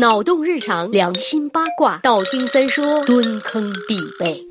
脑洞日常，良心八卦，道听三说，蹲坑必备。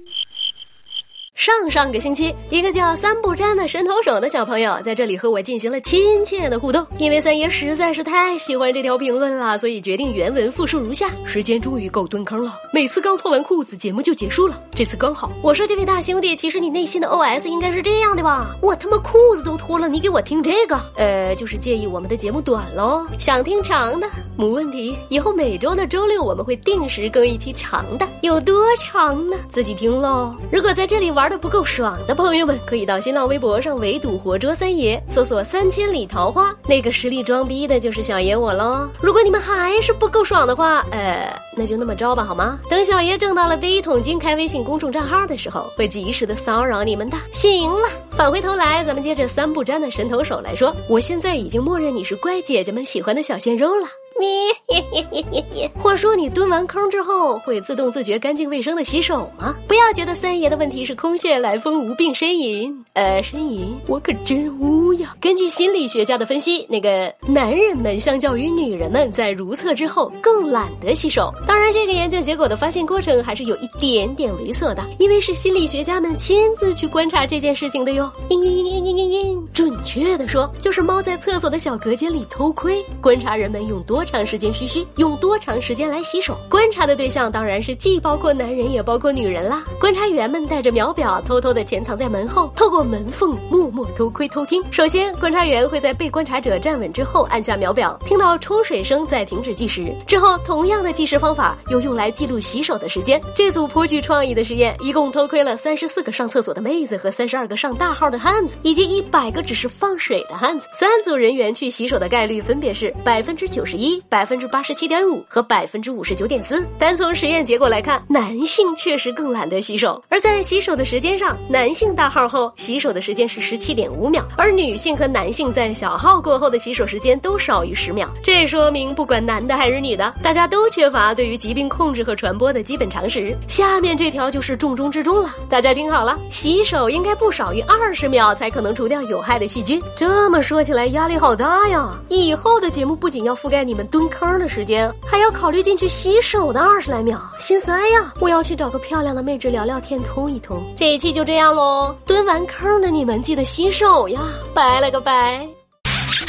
上上个星期，一个叫三不沾的神投手的小朋友在这里和我进行了亲切的互动。因为三爷实在是太喜欢这条评论了，所以决定原文复述如下：时间终于够蹲坑了，每次刚脱完裤子，节目就结束了。这次刚好，我说这位大兄弟，其实你内心的 OS 应该是这样的吧？我他妈裤子都脱了，你给我听这个？呃，就是介意我们的节目短喽？想听长的？没问题，以后每周的周六我们会定时更一期长的，有多长呢？自己听喽。如果在这里玩。的不够爽的朋友们，可以到新浪微博上围堵活捉三爷，搜索“三千里桃花”，那个实力装逼的就是小爷我喽。如果你们还是不够爽的话，呃，那就那么着吧，好吗？等小爷挣到了第一桶金，开微信公众账号的时候，会及时的骚扰你们的。行了，返回头来，咱们接着三不沾的神投手来说，我现在已经默认你是乖姐姐们喜欢的小鲜肉了。你，话说你蹲完坑之后会自动自觉干净卫生的洗手吗？不要觉得三爷的问题是空穴来风无病呻吟，呃，呻吟我可真污呀。根据心理学家的分析，那个男人们相较于女人们在如厕之后更懒得洗手。当然，这个研究结果的发现过程还是有一点点猥琐的，因为是心理学家们亲自去观察这件事情的哟。嘤嘤嘤嘤嘤嘤嘤，准确的说，就是猫在厕所的小隔间里偷窥，观察人们用多。长时间嘘嘘，用多长时间来洗手？观察的对象当然是既包括男人也包括女人啦。观察员们带着秒表，偷偷的潜藏在门后，透过门缝默默偷窥偷听。首先，观察员会在被观察者站稳之后按下秒表，听到冲水声再停止计时。之后，同样的计时方法又用来记录洗手的时间。这组颇具创意的实验，一共偷窥了三十四个上厕所的妹子和三十二个上大号的汉子，以及一百个只是放水的汉子。三组人员去洗手的概率分别是百分之九十一。百分之八十七点五和百分之五十九点四。单从实验结果来看，男性确实更懒得洗手。而在洗手的时间上，男性大号后洗手的时间是十七点五秒，而女性和男性在小号过后的洗手时间都少于十秒。这说明，不管男的还是女的，大家都缺乏对于疾病控制和传播的基本常识。下面这条就是重中之重了，大家听好了，洗手应该不少于二十秒才可能除掉有害的细菌。这么说起来，压力好大呀！以后的节目不仅要覆盖你们。蹲坑的时间，还要考虑进去洗手的二十来秒，心塞呀！我要去找个漂亮的妹纸聊聊天，通一通。这一期就这样喽，蹲完坑的你们记得洗手呀！拜了个拜，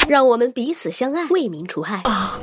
让我们彼此相爱，为民除害啊！